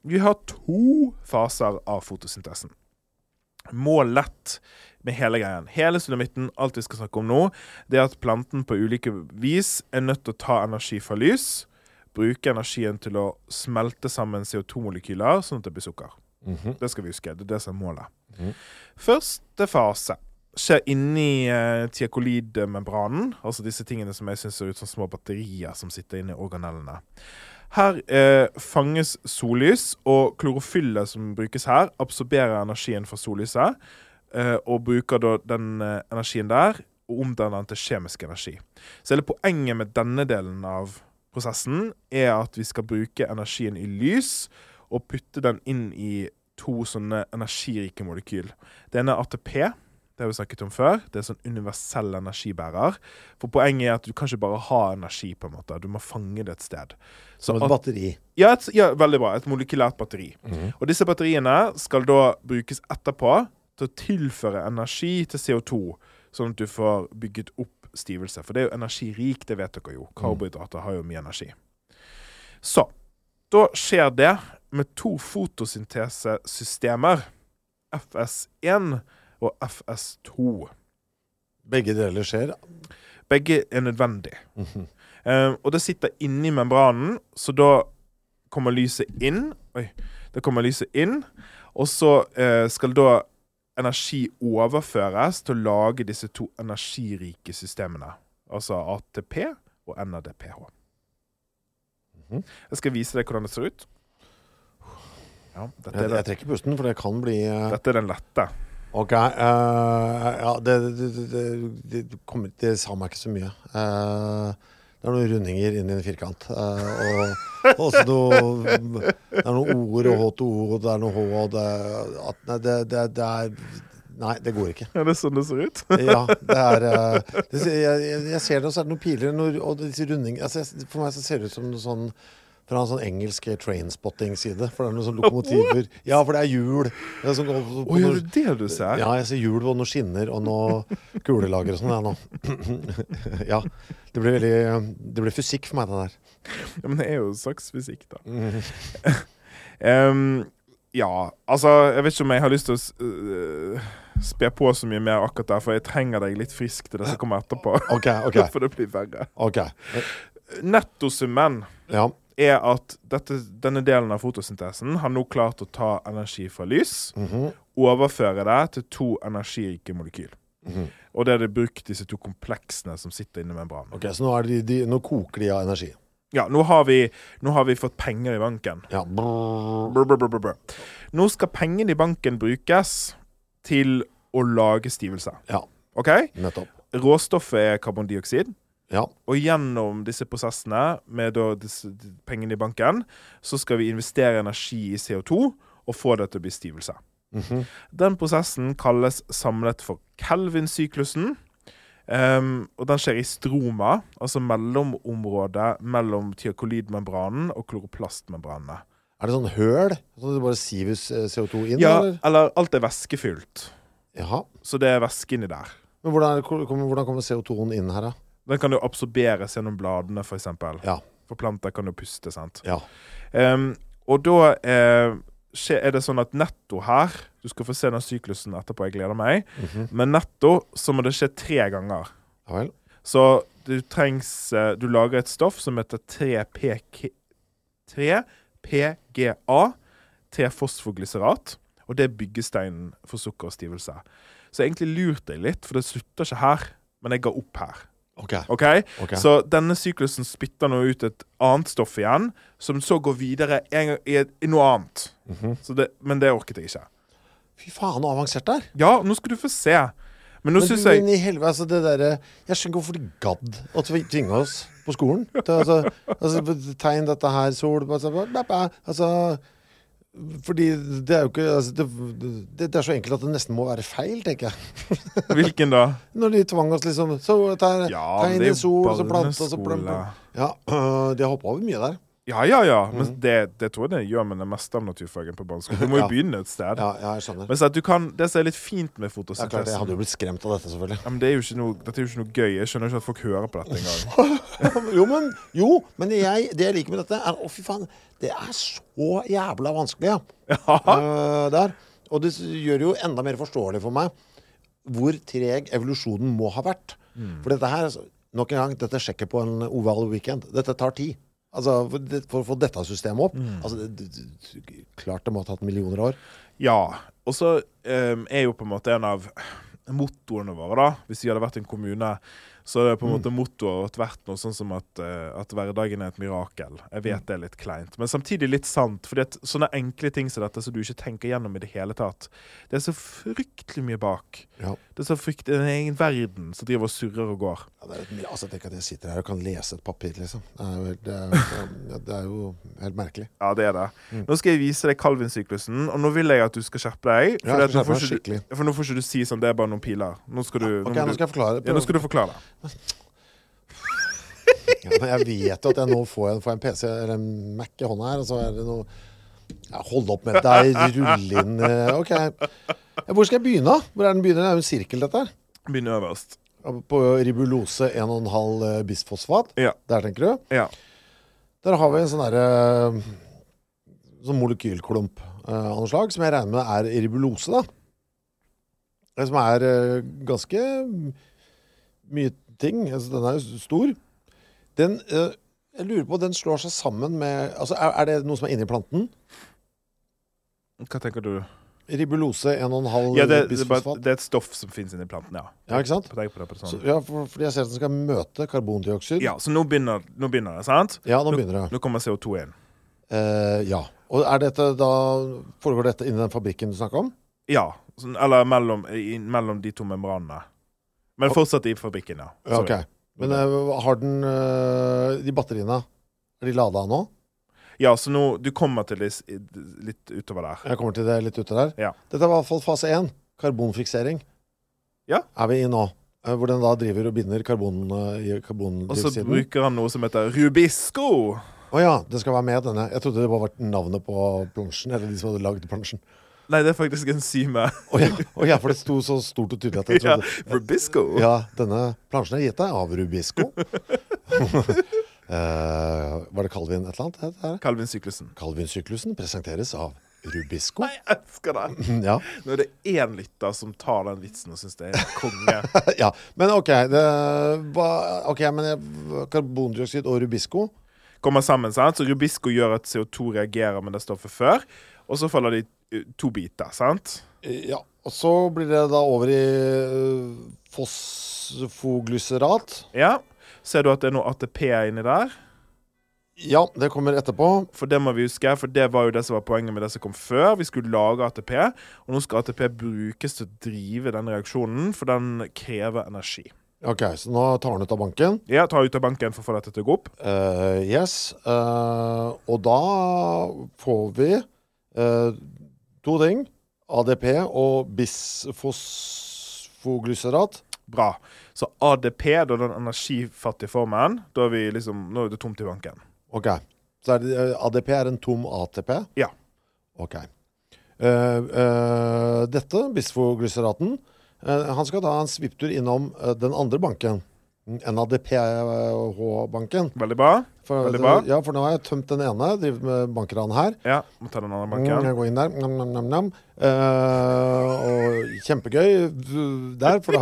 Vi har to faser av fotosyntesen. Målet med hele greien, hele sulamitten, alt vi skal snakke om nå, det er at planten på ulike vis er nødt til å ta energi fra lys, bruke energien til å smelte sammen CO2-molekyler, sånn at det blir sukker. Mhm. Det skal vi huske. Det er det som er målet. Mhm. Første fase skjer inni eh, tiakolidmembranen, altså disse tingene som jeg syns ser ut som små batterier som sitter inni organellene. Her eh, fanges sollys, og klorofyllet som brukes her, absorberer energien fra sollyset, eh, og bruker da den eh, energien der og omdanner den til kjemisk energi. Så hele poenget med denne delen av prosessen er at vi skal bruke energien i lys, og putte den inn i to sånne energirike molekyl. Det ene er ATP. Det har vi snakket om før. Det er sånn universell energibærer. For poenget er at du kan ikke bare ha energi, på en måte. Du må fange det et sted. Så Som et at- batteri. ja, et, ja, veldig bra. Et molekylært batteri. Mhm. Og disse batteriene skal da brukes etterpå til å tilføre energi til CO2, sånn at du får bygget opp stivelse. For det er jo energirikt, det vet dere jo. Karbohydrater har jo mye energi. Så da skjer det med to fotosyntesesystemer. FS1 og FS2. Begge deler skjer. Begge er nødvendig. Mhm. Eh, og det sitter inni membranen, så da kommer lyset inn. Oi. Da kommer lyset inn, og så eh, skal da energi overføres til å lage disse to energirike systemene. Altså ATP og NADPH. Mhm. Jeg skal vise deg hvordan det ser ut. Ja, Jeg, jeg trekker pusten, for det kan bli eh, dette er den lette. Ok. Uh, ja, det, det, det, det, kommer, det sa meg ikke så mye. Uh, det er noen rundinger inn i en firkant. Uh, og også noe Det er noen ord og H2O, og det er noe H og det, at, nei, det, er Nei, det går ikke. Er det sånn det ser ut? Ja, det er det, jeg, jeg- ser det, og så er det noen piler noen, og disse rundinger altså, For meg så ser det ut som noe sånn fra en sånn engelsk trainspotting-side. For det er noen sånne lokomotiver. Ja, for det er hjul. Det er sånn, Å, gjør du det du ser? ja, jeg ser hjul og noen skinner og noe kulelager og sånn. Ja, nå. ja. Det blir veldig Det blir fysikk for meg, det der. Ja, men det er jo en slags fysikk, da. Em, ja, altså Jeg vet ikke om jeg har lyst til å øh, spe på så mye mer akkurat der, for jeg trenger deg litt frisk til det som kommer etterpå. Okay, okay. for det blir verre. Okay. Nettosummen Ja. Er at dette, denne delen av fotosyntesen har nå klart å ta energi fra lys, Mhm. overføre det til to energirike molekyl. Mhm. Og det er det brukt disse to kompleksene som sitter inni membranen. Ok, Så nå, de, de, nå koker de av energi. Ja, nå har, vi, nå har vi fått penger i banken. Ja. Brr, brr, brr. Nå skal pengene i banken brukes til å lage stivelse. Ja. OK? Nettopp. Råstoffet er karbondioksid. Ja. Og gjennom disse prosessene med disse pengene i banken, så skal vi investere energi i CO2 og få det til å bli stivelse. Mhm. Den prosessen kalles samlet for Kelvin-syklusen. Um, og den skjer i stroma, altså mellomområdet mellom tiakolidmembranen og kloroplastmembranene. Er det sånn høl? Så det bare siver eh, CO2 inn? Ja, eller? eller alt er væskefylt. Jaha. Så det er væske inni der. Men hvordan, hvordan kommer CO2-en inn her, da? Den kan jo absorberes gjennom bladene, f.eks. Ja. For planter kan jo puste. sant? Ja. Um, og da eh, er det sånn at netto her Du skal få se den syklusen etterpå, jeg gleder meg. Mhm. Men netto så må det skje tre ganger. Ja vel. Så du trengs eh, Du lager et stoff som heter 3PK 3PGA, T-fosfoglyserat. Og det er byggesteinen for sukker og stivelse. Så jeg egentlig lurte deg litt, for det slutter ikke her. Men jeg ga opp her. Ok. Okay? ok. Så denne syklusen spytter nå ut et annet stoff igjen, som så går videre en gang i, i noe annet. Mhm. så det, men det orket jeg ikke. Fy faen, så avansert det er. Ja, nå skal du få se. Men nå syns jeg men i helvete, altså det derre Jeg skjønner ikke hvorfor de gadd å tvi- tvinge oss på skolen. Til, altså, altså, tegn dette her, sol altså, bæ, bæ, altså Fordi det er jo ikke altså, det, det, det er så enkelt at det nesten må være feil, tenker jeg. Hvilken da? Når de tvang oss liksom Så tegn Ja, tegn i sol, og så plante, og så plante. Ja, de har hoppa over mye der. Ja, ja, ja. Men Mhm. det, det tror jeg det gjør med det meste av naturfagen på barneskolen. Du må jo Ja. begynne et sted. Ja, ja jeg skjønner. Men så at du kan, Det som er litt fint med fotosyntesen ja, klart, Jeg hadde jo blitt skremt av dette, selvfølgelig. ja, men det er jo ikke noe, Dette er jo ikke noe gøy. Jeg skjønner ikke at folk hører på dette engang. jo, men, jo, men jeg, det jeg liker med dette, er Å, fy faen. Det er så jævla vanskelig, ja. Ja. Eh, der. Og det gjør jo enda mer forståelig for meg hvor treg evolusjonen må ha vært. Mm. For dette her, altså, nok en gang, dette sjekker på en oval weekend. Dette tar tid. Altså, for, for å få dette systemet opp. Mm. Altså, det, klart det må ha tatt millioner av år. Ja. Og så um, er jo på en måte en av mottoene våre, da, hvis vi hadde vært en kommune, så er det på en måte mottoet vært noe sånn som at, eh, at hverdagen er et mirakel. Jeg vet det er litt kleint, men samtidig litt sant. fordi at sånne enkle ting som dette som du ikke tenker gjennom i det hele tatt, det er så fryktelig mye bak. Ja. Det er så frykt, en egen verden som driver og surrer og går. Ja, det er et, altså, tenk at jeg sitter her og kan lese et papir, liksom. Det er jo, helt- det er, jo- det er jo helt merkelig. Ja, det er det. Mm. Nå skal jeg vise deg Calvin-syklusen, og nå vil jeg at du skal skjerpe deg. Ja, For, skal nå får ikke for nå får ikke du si sånn, det er bare noen piler. Nå skal du, ja, okay, nå skal jeg forklare. ja, nå skal du forklare. Ja, jeg vet jo at jeg nå får en, får en PC eller en Mac i hånda her, og så er det noe ja, Hold opp med deg, rull inn eh, OK. Hvor skal jeg begynne? Hvor er den begynner? Det er jo en sirkel, dette her. Begynner øverst. På ribulose 1,5 eh, bisfosfat. Ja. Der, tenker du? Ja. Der har vi en sånn derre Sånn molekylklump eh, av noe slag, som jeg regner med er ribulose, da. Det Som er eh, ganske mye ting. Altså, den er jo stor. Den eh, Jeg lurer på, den slår seg sammen med Altså, er det noe som er inni planten? Hva tenker du? Ribulose 1,5 Ja, det, det, er det er et stoff som finnes inni planten, ja. Ja, ikke sant? På det på det Så, sånn. ja, for, fordi jeg ser at den skal møte karbondioksid. Ja, så nå begynner, nå begynner det, sant? Ja, nå begynner det. Nå kommer CO2 inn. Eh, ja. Og er dette da Foregår dette inni den fabrikken du snakker om? Ja. Sånn, eller mellom, i, mellom de to membranene. Men fortsatt i fabrikken, ja. Ja, okay. ok. Men eh, har den eh, De batteriene, er de lada nå? Ja, så nå Du kommer til det litt utover der. Jeg kommer til det litt utover der. Ja. Dette er i hvert fall fase én. Karbonfiksering. Ja. Er vi i nå. Eh, Hvor den da driver og binder karbon eh, i Og så bruker han noe som heter rubisco. ja, det skal være med denne. Jeg trodde det bare var navnet på plansjen. Eller de som hadde lagd plansjen. Nei, det er faktisk enzymet. Å ja. Oh, ja, for det sto så stort og tydelig at jeg Ja, rubisco. Ja, denne plansjen er gitt deg av Rubisco. Eh, var det Calvin et eller annet? det her? Calvin-syklusen. Calvin-syklusen presenteres av Rubisco? Jeg elsker det! Ja. Nå er det én lytter som tar den vitsen og syns det er konge. ja. Men OK. Det, ba, okay men Karbondioksid og rubisco? Kommer sammen, sant? Så Rubisco gjør at CO2 reagerer med det stoffet før, og så faller de uh, to biter, sant? Ja. Og så blir det da over i uh, fosfoglyserat. Ja. Ser du at det er noe ATP inni der? Ja, det kommer etterpå. For det må vi huske, for det var jo det som var poenget med det som kom før. Vi skulle lage ATP, og nå skal ATP brukes til å drive den reaksjonen, for den krever energi. OK, så nå tar den ut av banken. Ja, tar ut av banken for å få dette til å gå opp. Uh, yes. Uh, og da får vi uh, to ting. ADP og bisfosfoglyserat. Bra. Så ADP, da den energifattige formen, da er vi liksom Nå er det tomt i banken. OK. Så er det, eh, ADP er en tom ATP? Ja. OK. Uh, uh, dette, bisfoglyceraten, uh, han skal da ha en svipptur innom den andre banken. NADPH-banken. Veldig bra. For, Veldig bra. Ja, for nå har jeg tømt den ene, driver med bankran her. Ja, må ta den andre Mm, banken. jeg går inn der. Nam, nam, nam. Eh, og kjempegøy der, for da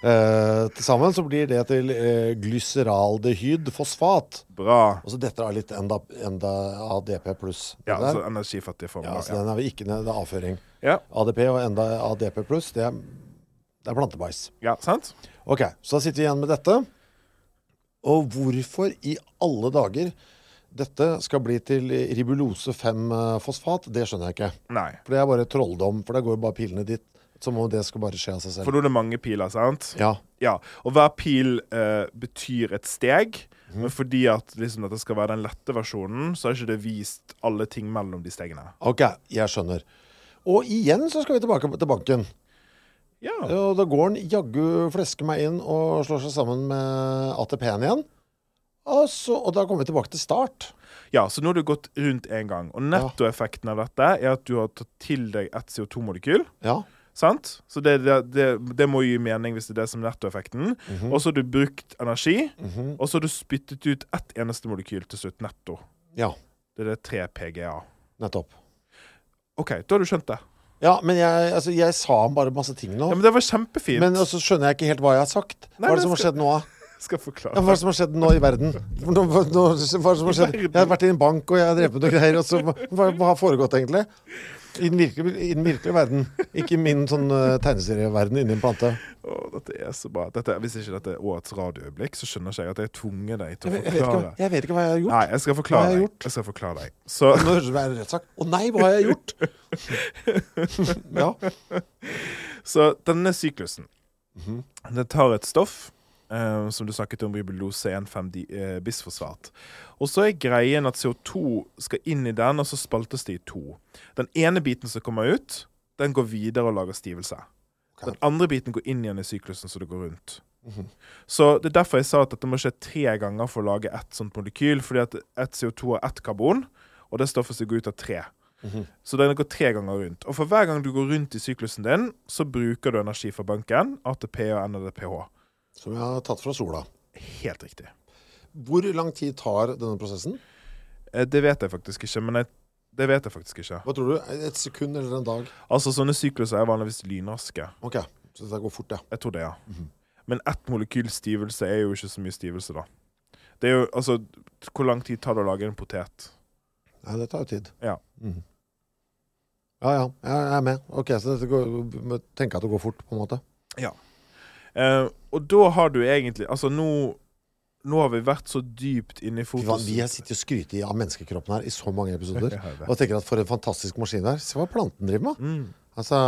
Uh, Til sammen så blir det til uh, Bra Og så Altså dette er litt enda, enda ADP pluss. Ja, der. så energifattige former. ja, så Ja, den er vi ikke ned, det er avføring. ja. ADP og enda ADP pluss, det, det er plantebæsj. ja sant? Ok, så da sitter vi igjen med dette. Og hvorfor i alle dager dette skal bli til ribulose 5-fosfat, det skjønner jeg ikke. Nei. For det er bare trolldom, for da går jo bare pilene dit. Som om det skal bare skje av seg selv. For nå er det mange piler, sant? Ja. Ja, og hver pil eh, betyr et steg. Mm. Men fordi at liksom, dette skal være den lette versjonen, så har ikke det vist alle ting mellom de stegene. Ok, jeg skjønner. Og igjen så skal vi tilbake til banken. Ja. Og da går den jaggu flesker meg inn og slår seg sammen med ATP-en igjen. Og, så, og da kommer vi tilbake til start. ja, så nå har du gått rundt én gang. Og nettoeffekten av dette er at du har tatt til deg ett CO2-molekyl. Ja. Sant? Så det, det, det, må gi mening hvis det er det som er nettoeffekten. Mhm. Og så har du brukt energi, Mhm. og så har du spyttet ut ett eneste molekyl til slutt, netto. ja, Det er det 3 PGA. nettopp. OK, da har du skjønt det. Ja, men jeg, altså, jeg sa bare masse ting nå. Ja, Men det var kjempefint. Men så skjønner jeg ikke helt hva jeg har sagt. Nei, Hva er det som har skal- skjedd nå? Skal jeg Ja, forklare. hva er det som har skjedd nå i verden? Nå, hva, er det som har skjedd? Jeg har vært i en bank, og jeg har drevet med noe greier. Og så, hva har foregått, egentlig? I den virkelige, i den virkelige verden. Ikke min sånn uh, tegneserieverden inni en plante. Oh, dette er så bra. Dette, hvis ikke dette er årets radioøyeblikk, så skjønner ikke jeg at jeg tvunget deg til å forklare. jeg, vet ikke, jeg vet ikke hva jeg har gjort. Nei, jeg skal forklare deg. Jeg skal forklare deg. Så, Nå høres det ut som er rettssak. Å nei, hva har jeg gjort? ja. så denne syklusen Mhm. Den tar et stoff eh, som du snakket om, ribulose 1,5-bisfosfat. Og så er greien at CO2 skal inn i den, og så spaltes det i to. Den ene biten som kommer ut, den går videre og lager stivelse. Okay. Den andre biten går inn igjen i syklusen, så det går rundt. Mhm. Så det er derfor jeg sa at dette må skje tre ganger for å lage ett sånt molekyl. Fordi at ett CO2 har ett karbon, og det stoffet skal gå ut av tre. Mhm. Så den går tre ganger rundt. Og for hver gang du går rundt i syklusen din, så bruker du energi fra banken, ATP og NADPH. Som jeg har tatt fra sola. Helt riktig. Hvor lang tid tar denne prosessen? Eh, Det vet jeg faktisk ikke, men jeg, det vet jeg faktisk ikke. Hva tror du? Et sekund eller en dag? Altså, sånne sykluser er vanligvis lynraske. Ok, så dette går fort, ja. Jeg tror det, ja. Mhm. Men ett molekyl stivelse er jo ikke så mye stivelse, da. Det er jo, altså, Hvor lang tid tar det å lage en potet? Nei, det tar jo tid. Ja. Mhm. Ja, ja. Jeg er med. Ok, så dette går, tenker jeg at det går fort, på en måte. Eh, og da har du egentlig Altså, nå Nå har vi vært så dypt inne i fotos... vi har sittet og skrytt av menneskekroppen her i så mange episoder. Og tenker at for en fantastisk maskin det er. Se hva planten driver med. Mm. Altså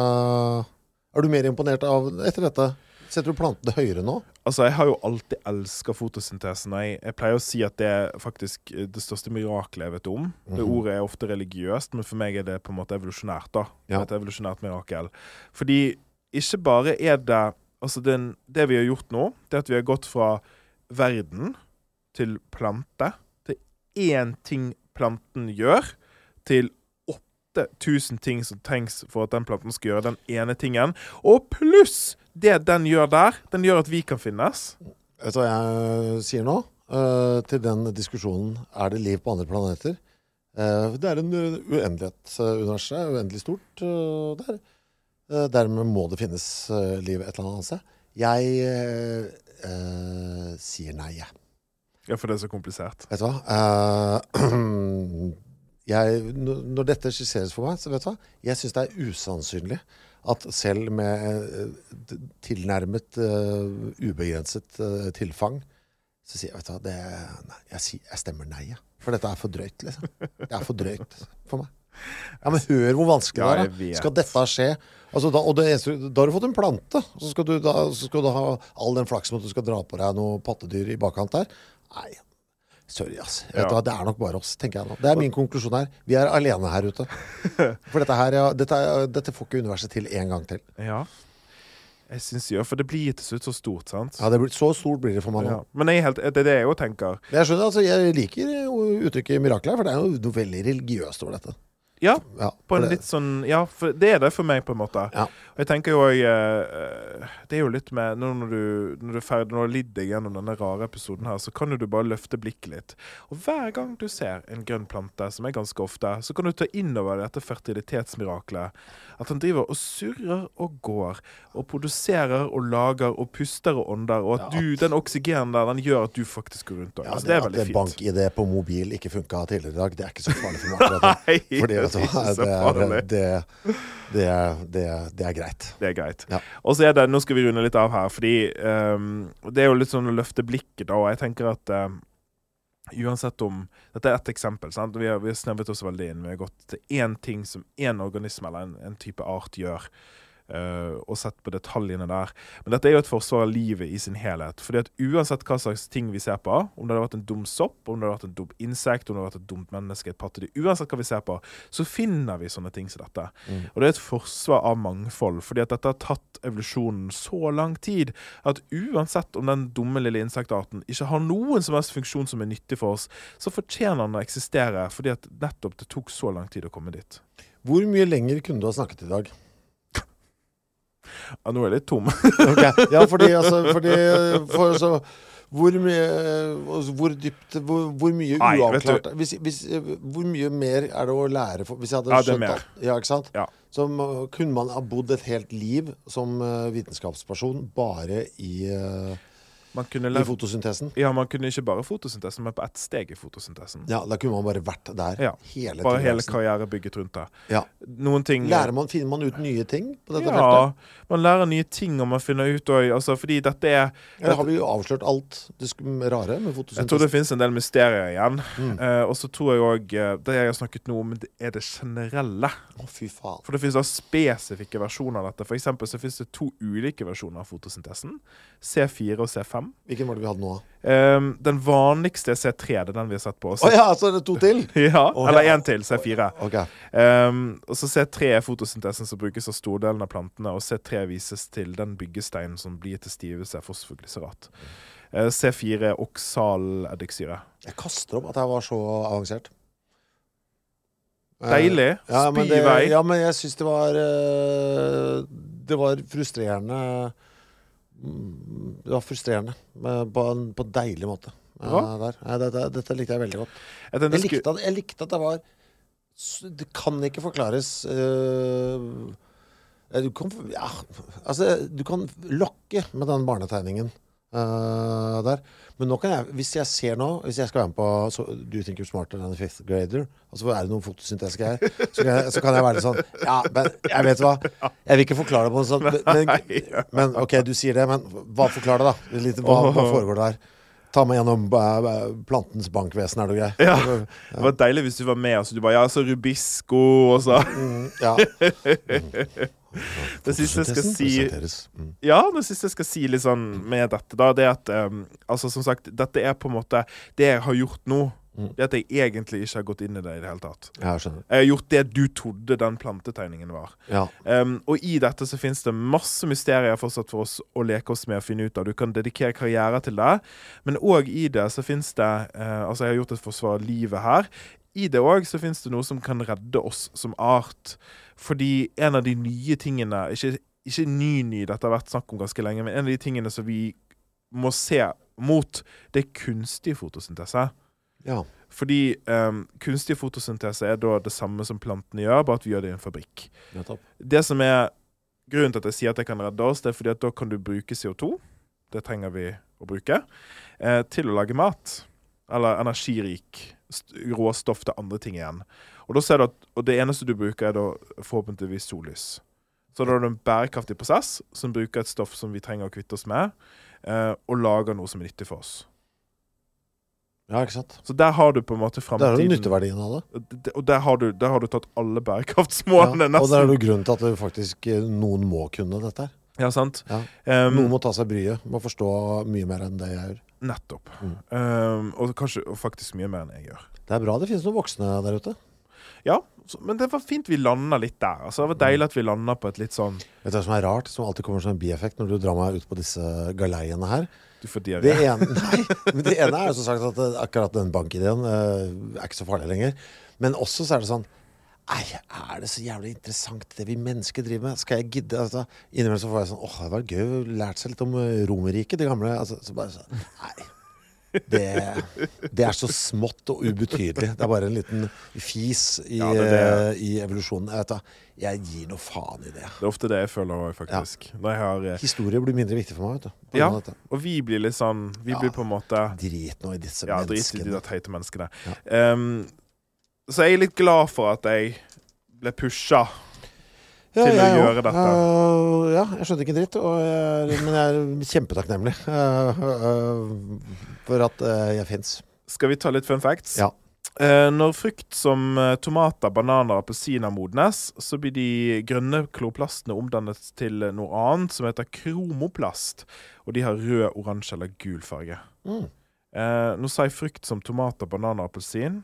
Er du mer imponert av etter dette? Setter du plantene høyere nå? Altså, Jeg har jo alltid elska fotosyntesen. Jeg, jeg pleier å si at det er faktisk eh, det største mirakelet jeg vet om. Det Mhm. ordet er ofte religiøst, men for meg er det på en måte evolusjonært. da. Ja. Et evolusjonært mirakel. Fordi ikke bare er det Altså, den, det vi har gjort nå, det er at vi har gått fra verden til plante, til én ting planten gjør, til 8000 ting som trengs for at den planten skal gjøre den ene tingen. Og pluss det den gjør der, den gjør at vi kan finnes. Vet du hva jeg sier nå? Uh, til den diskusjonen er det liv på andre planeter. Uh, det er en uendelighet. uh, Universet er uendelig stort uh, der. Eh, dermed må det finnes uh, liv et eller annet sted. Jeg eh, eh, sier nei, jeg. Ja, for det er så komplisert. Vet du hva? Eh, jeg, når dette skisseres for meg, så vet du hva? Jeg syns det er usannsynlig at selv med eh, tilnærmet uh, ubegrenset uh, tilfang, så sier jeg, vet du hva, det, nei, jeg, jeg stemmer nei, jeg. For dette er for drøyt, liksom. Det er for drøyt for meg. Ja, men hør hvor vanskelig Ja, det er. Skal dette skje? Altså, da, og eneste, da har du fått en plante. Så skal du, da, så skal du ha all den flaksen at du skal dra på deg noe pattedyr i bakkant der. Nei, sorry, ass. Vet Ja. du det er nok bare oss, tenker jeg nå. Det er min konklusjon her. Vi er alene her ute. For dette her, ja, dette, dette får ikke universet til en gang til. Ja. Jeg syns jo, for det blir til slutt så stort, sant? Ja, det blir, Så stort blir det for meg nå. Ja. Men helt, det er det jeg òg tenker. Jeg skjønner, altså, jeg liker uttrykket mirakler, for det er jo noe veldig religiøst over dette. Ja, Ja, på en litt sånn Ja, for det er det for meg, på en måte. Og jeg tenker jo òg Det er jo litt med Når, du Når du er ferdig Når du har lidd deg gjennom denne rare episoden her, så kan jo du bare løfte blikket litt. Og hver gang du ser en grønn plante, som er ganske ofte, så kan du ta inn over dette fertilitetsmiraklet. At han driver og surrer og går, og produserer og lager og puster og ånder, og at Ja. du, den oksygenen der, den gjør at du faktisk går rundt òg. Ja, altså, det, det er veldig fint. At bank-ID på mobil ikke funka tidligere i dag, det er ikke så farlig for meg. akkurat nå. Fordi, det er det, det, det, det, er, det er greit. Det er greit. Ja. Og så er det, Nå skal vi runde litt av her, fordi um, det er jo litt sånn å løfte blikket, da. Og jeg tenker at um, uansett om Dette er ett eksempel. sant? Vi har, vi har snevret oss veldig inn. Vi har gått til én ting som én organisme eller en, en type art gjør. Eh, og sett på detaljene der. Men dette er jo et forsvar av livet i sin helhet. Fordi at uansett hva slags ting vi ser på, om det hadde vært en dum sopp, om det hadde vært en dum insekt, om det hadde vært et dumt menneske, et pattedyr Uansett hva vi ser på, så finner vi sånne ting som dette. Mm. Og det er et forsvar av mangfold, fordi at dette har tatt evolusjonen så lang tid at uansett om den dumme lille insektarten ikke har noen som helst funksjon som er nyttig for oss, så fortjener den å eksistere fordi at nettopp det tok så lang tid å komme dit. Hvor mye lenger kunne du ha snakket i dag? Ja, nå er jeg litt tom. Ok, Ja, fordi, altså, fordi for, så, hvor mye altså, Hvor dypt Hvor, hvor mye Nei, uavklart hvis, hvis, Hvor mye mer er det å lære for, Hvis jeg hadde Ja, det skjønt mer. alt Ja, ikke sant? Ja. Så kunne man ha bodd et helt liv som eh, vitenskapsperson bare i, kunne, i fotosyntesen? ja, man kunne ikke bare fotosyntesen, men på ett steg i fotosyntesen. Ja, da kunne man bare vært der Ja. hele Bare hele karriere bygget rundt det. Ja. Noen ting man, finner man ut nye ting på dette feltet? Ja, man lærer nye ting, og man finner ut òg altså, Fordi dette er Eller har vi jo avslørt alt det rare med fotosyntesen? Jeg tror det finnes en del mysterier igjen. Mm. Uh, og så tror jeg òg Det jeg har snakket nå om, er det generelle. Å, fy faen. For det finnes da spesifikke versjoner av dette. For eksempel så finnes det to ulike versjoner av fotosyntesen. C4 og C5. Hvilken var det vi hadde nå? Um, den vanligste er C3, det er den vi har sett på. Å ja, så er det to til? Ja, oh, eller ja. til, C4. Okay. Um, og så C3 er fotosyntesen som brukes av stordelen av plantene, og C3 vises til den byggesteinen som blir til stivelse, fosfoglyserat. Eh, C4 er oksaleddikksyre. Jeg kaster opp at jeg var så avansert. Eh, Deilig. Ja, Spy i vei. ja, men jeg syns det var eh, Det var frustrerende Det var frustrerende på en på deilig måte. der. Dette, dette likte jeg veldig godt. Jeg Jeg jeg likte, at, jeg likte at det var Det kan ikke forklares uh, du kan, ja, altså, du kan lokke med den barnetegningen eh, der. Men nå kan jeg, hvis jeg ser nå Hvis jeg skal være med på så, Do you think you're smarter than a fifth grader? Altså, Er det noen fotosyntese her? Så, kan jeg- så kan jeg være litt sånn Ja, men jeg vet hva. Jeg vil ikke forklare det på en sånn men, men, OK, du sier det, men hva forklarer det, da? Litt, hva, hva foregår der? Ta meg gjennom eh, plantens bankvesen, er du grei? Ja. Det var deilig hvis du var med. Altså, du bare Ja, så rubisco, og så Mm, ja. Det siste jeg skal si. Mm. Ja, det siste jeg skal si litt sånn med dette, da, det er at um, Altså, som sagt, dette er på en måte Det jeg har gjort nå, Mm. det er at jeg egentlig ikke har gått inn i det i det hele tatt. Jeg. Jeg har gjort det du trodde den plantetegningen var. Ja. Um, og i dette så finnes det masse mysterier fortsatt for oss å leke oss med og finne ut av. Du kan dedikere karriere til det, men òg i det så finnes det uh, Altså, jeg har gjort et forsvar av livet her. I det òg så finnes det noe som kan redde oss som art. Fordi en av de nye tingene Ikke, ikke ny-ny, dette har vært snakk om ganske lenge, men en av de tingene som vi må se mot, det er kunstig fotosyntese. Ja. Fordi um, kunstig fotosyntese er da det samme som plantene gjør, bare at vi gjør det i en fabrikk. Ja, Det som er Grunnen til at jeg sier at det kan redde oss, det er fordi at da kan du bruke CO2, det trenger vi å bruke, eh, til å lage mat. Eller energirik råstoff til andre ting igjen. Og, da ser du at, og det eneste du bruker, er da forhåpentligvis sollys. Så da har du en bærekraftig prosess som bruker et stoff som vi trenger å kvitte oss med, eh, og lager noe som er nyttig for oss. Ja, ikke sant. Så der har du på en måte Det er jo du nytteverdien av det. Og der har, du, der har du tatt alle bærekraftsmålene, Ja, og der er det jo grunnen til at faktisk eh, noen må kunne dette her. Ja, sant? Ja. Um, Noen må ta seg bryet. Må forstå mye mer enn det jeg gjør. Nettopp. Mm. Um, og kanskje og faktisk mye mer enn jeg gjør. Det er bra det finnes noen voksne der ute. Ja, så, men det var fint vi landa litt der. Altså, det var deilig at vi landa på et litt sånn Vet du hva som er rart? Som alltid kommer som en bieffekt når du drar meg ut på disse galeiene her. Du får diaré. Det ene, nei, men det ene er jo som sagt at eh, akkurat den bankideen uh, er ikke så farlig lenger. Men også så er det sånn Nei, er det så jævlig interessant det vi mennesker driver med? Skal jeg gidde? Altså, innimellom så får jeg sånn Åh, det var gøy å lært seg litt om eh, Romerriket, det gamle. Altså, så bare sånn Nei. Det, det er så smått og ubetydelig. Det er bare en liten fis i, Ja, det det. i evolusjonen. Jeg, vet jeg gir noe faen i det. Det er ofte det jeg føler òg, faktisk. Når jeg har eh, Historie blir mindre viktig for meg. vet du Ja. Og vi blir litt sånn Vi Ja. blir på en måte Drit nå i disse Ja, drit i de menneskene. teite menneskene. Um, så jeg er litt glad for at jeg ble pusha. til å jeg gjøre dette. Uh, ja, jeg skjønte ikke dritt, jeg men jeg er kjempetakknemlig uh, uh, for at jeg fins. Skal vi ta litt fun facts? Ja. Når frukt som tomater, bananer og appelsiner modnes, så blir de grønne kloplastene omdannet til noe annet som heter kromoplast. Og de har rød, oransje eller gul farge. Mm. Nå sa jeg frukt som tomater, bananer og appelsin.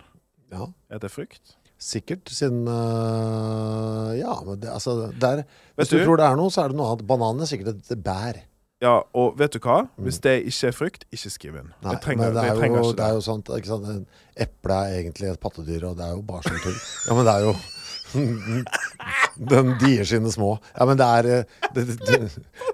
Ja. Er det frukt? Sikkert, siden eh, Ja, men det, altså der, Hvis du, du- tror det er noe, så er det noe annet. Bananen er sikkert et bær. Ja, og vet du hva? Hvis det ikke er frukt, ikke skriv inn. Mm. Nei, jeg trenger, men det er, trenger jo, ikke det det. er jo sånt ikke sant? Eple er egentlig et pattedyr, og det er jo bare sånn tull. Ja, men det er jo Den dier sine små. Ja, men det er eh, det,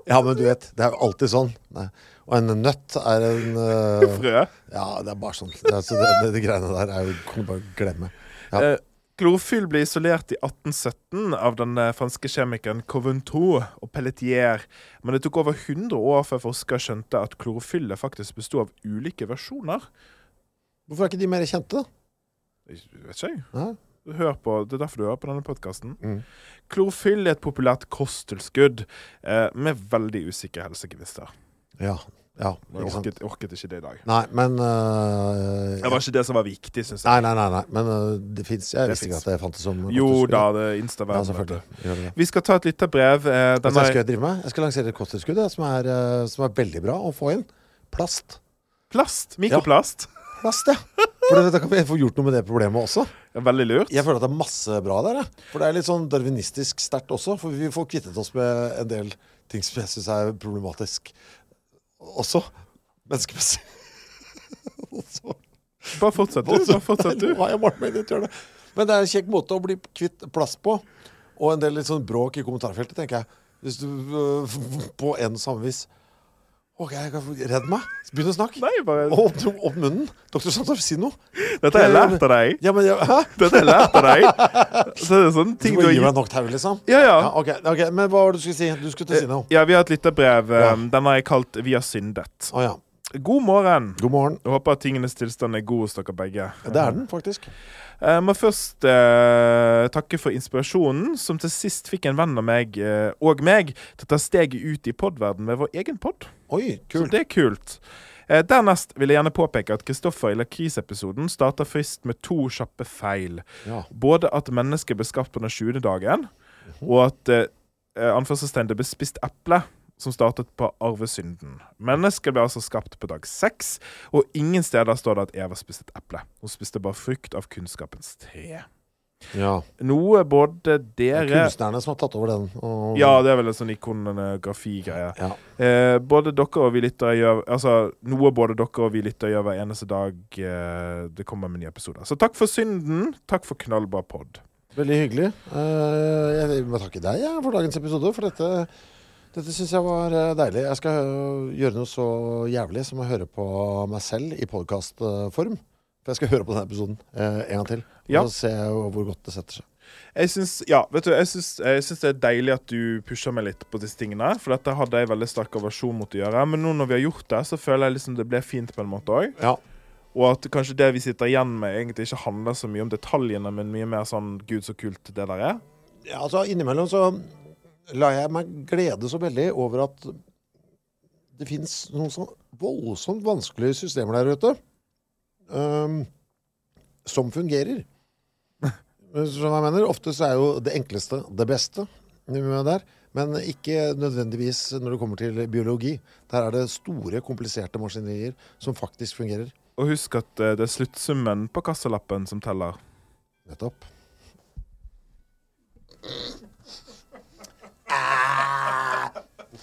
Ja, men du vet, det er jo alltid sånn. Nei. Og en nøtt er en uh, Frø. Ja, det er bare sånn. Altså, det, de greiene der er jo kan du bare glemme. Ja. Eh, Klorofyll ble isolert i 1817 av den eh, franske kjemikeren Coventou og Pelletier. Men det tok over 100 år før forskere skjønte at klorofyllet faktisk bestod av ulike versjoner. Hvorfor er ikke de mer kjente, da? Jeg vet ikke, jeg. Hør på, det er derfor du hører på denne podkasten. Mm. Klorofyll er et populært kosttilskudd eh, med veldig usikre helsegevinster. Ja. ja Jeg orket, orket ikke det i dag. Nei, men uh, Det var ikke det som var viktig, syns jeg. nei, nei, nei. nei, Men uh, det fins Jeg Det visste ikke at det fantes som Jo da, det er Ja, vet selvfølgelig. Vi skal ta et lite Eh, Vet du den jeg skal drive med? Jeg skal lansere et kosttilskudd som, er, eh, som er veldig bra å få inn. Plast. plast. Mikroplast. Plast, ja. For da kan vi få gjort noe med det problemet også. Veldig lurt. Jeg føler at det er masse bra der. Jeg. For det er litt sånn darwinistisk sterkt også. For vi får kvittet oss med en del ting som jeg syns er problematisk også. Menneskemessig. Også- Bare fortsett, du. Bare fortsett, du. Men det er en kjekk måte å bli kvitt plass på. Og en del litt sånn bråk i kommentarfeltet, tenker jeg. Hvis du øh, på en samme vis OK, redd meg. Begynn å snakke. Nei, bare Opp, opp munnen. Doktor Sandorf, si noe. Dette har jeg lært av deg. Ja, men ja, Hæ? Dette har jeg lært av deg. Så det er sånne ting du må gi meg nok tau, liksom? Ja, ja. Ja, ok, ok, Men hva var det du skulle si? Du skulle til å si noe. Ja, vi har et lytterbrev. Ja. Um, Den har jeg kalt 'Vi har syndet'. Oh, ja. God morgen. God morgen. Jeg håper at tingenes tilstand er god hos dere begge. Ja, det er den, faktisk. Jeg må først eh, takke for inspirasjonen, som til sist fikk en venn av meg eh, og meg til å ta steget ut i podverden med vår egen pod. Oi, kult. Så det er kult. Eh, dernest vil jeg gjerne påpeke at Kristoffer i lakrisepisoden starter frist med to kjappe feil. Ja. Både at mennesket ble skapt på den 20. dagen, og at eh, eh, anførselstegn, det ble spist eple, som startet på arvesynden. Mennesket ble altså skapt på dag seks, og ingen steder står det at Eva spiste et eple. Hun spiste bare frukt av kunnskapens tre. ja. Noe både dere Det er kunstnerne som har tatt over den. Og, Ja, det er vel en sånn ikonografi-greie. ja. Eh, både dere og vi lyttere gjør Altså noe både dere og vi lyttere gjør hver eneste dag eh, det kommer med nye episoder. Så takk for synden. Takk for knallbra pod. Veldig hyggelig. Eh, jeg må takke deg ja, for dagens episode, for dette, dette syns jeg var eh, deilig. Jeg skal øh, gjøre noe så jævlig som å høre på meg selv i podkastform. For jeg skal høre på denne episoden eh, en gang til. Ja. Og se hvor godt det setter seg. Jeg syns, ja, vet du, jeg syns, jeg syns det er deilig at du pusher meg litt på disse tingene. For dette hadde jeg veldig sterk aversjon mot å gjøre. Men nå når vi har gjort det, så føler jeg liksom det ble fint på en måte òg. Ja. Og at kanskje det vi sitter igjen med, egentlig ikke handler så mye om detaljene, men mye mer sånn Gud, så kult det der er. ja, altså innimellom så lar jeg meg glede så veldig over at det fins noen sånn voldsomt vanskelige systemer der ute um, som fungerer. Som jeg mener, Ofte så er jo det enkleste det beste der. Men ikke nødvendigvis når det kommer til biologi. Der er det store, kompliserte maskinerier som faktisk fungerer. Og husk at eh, det er sluttsummen på kassalappen som teller. Nettopp.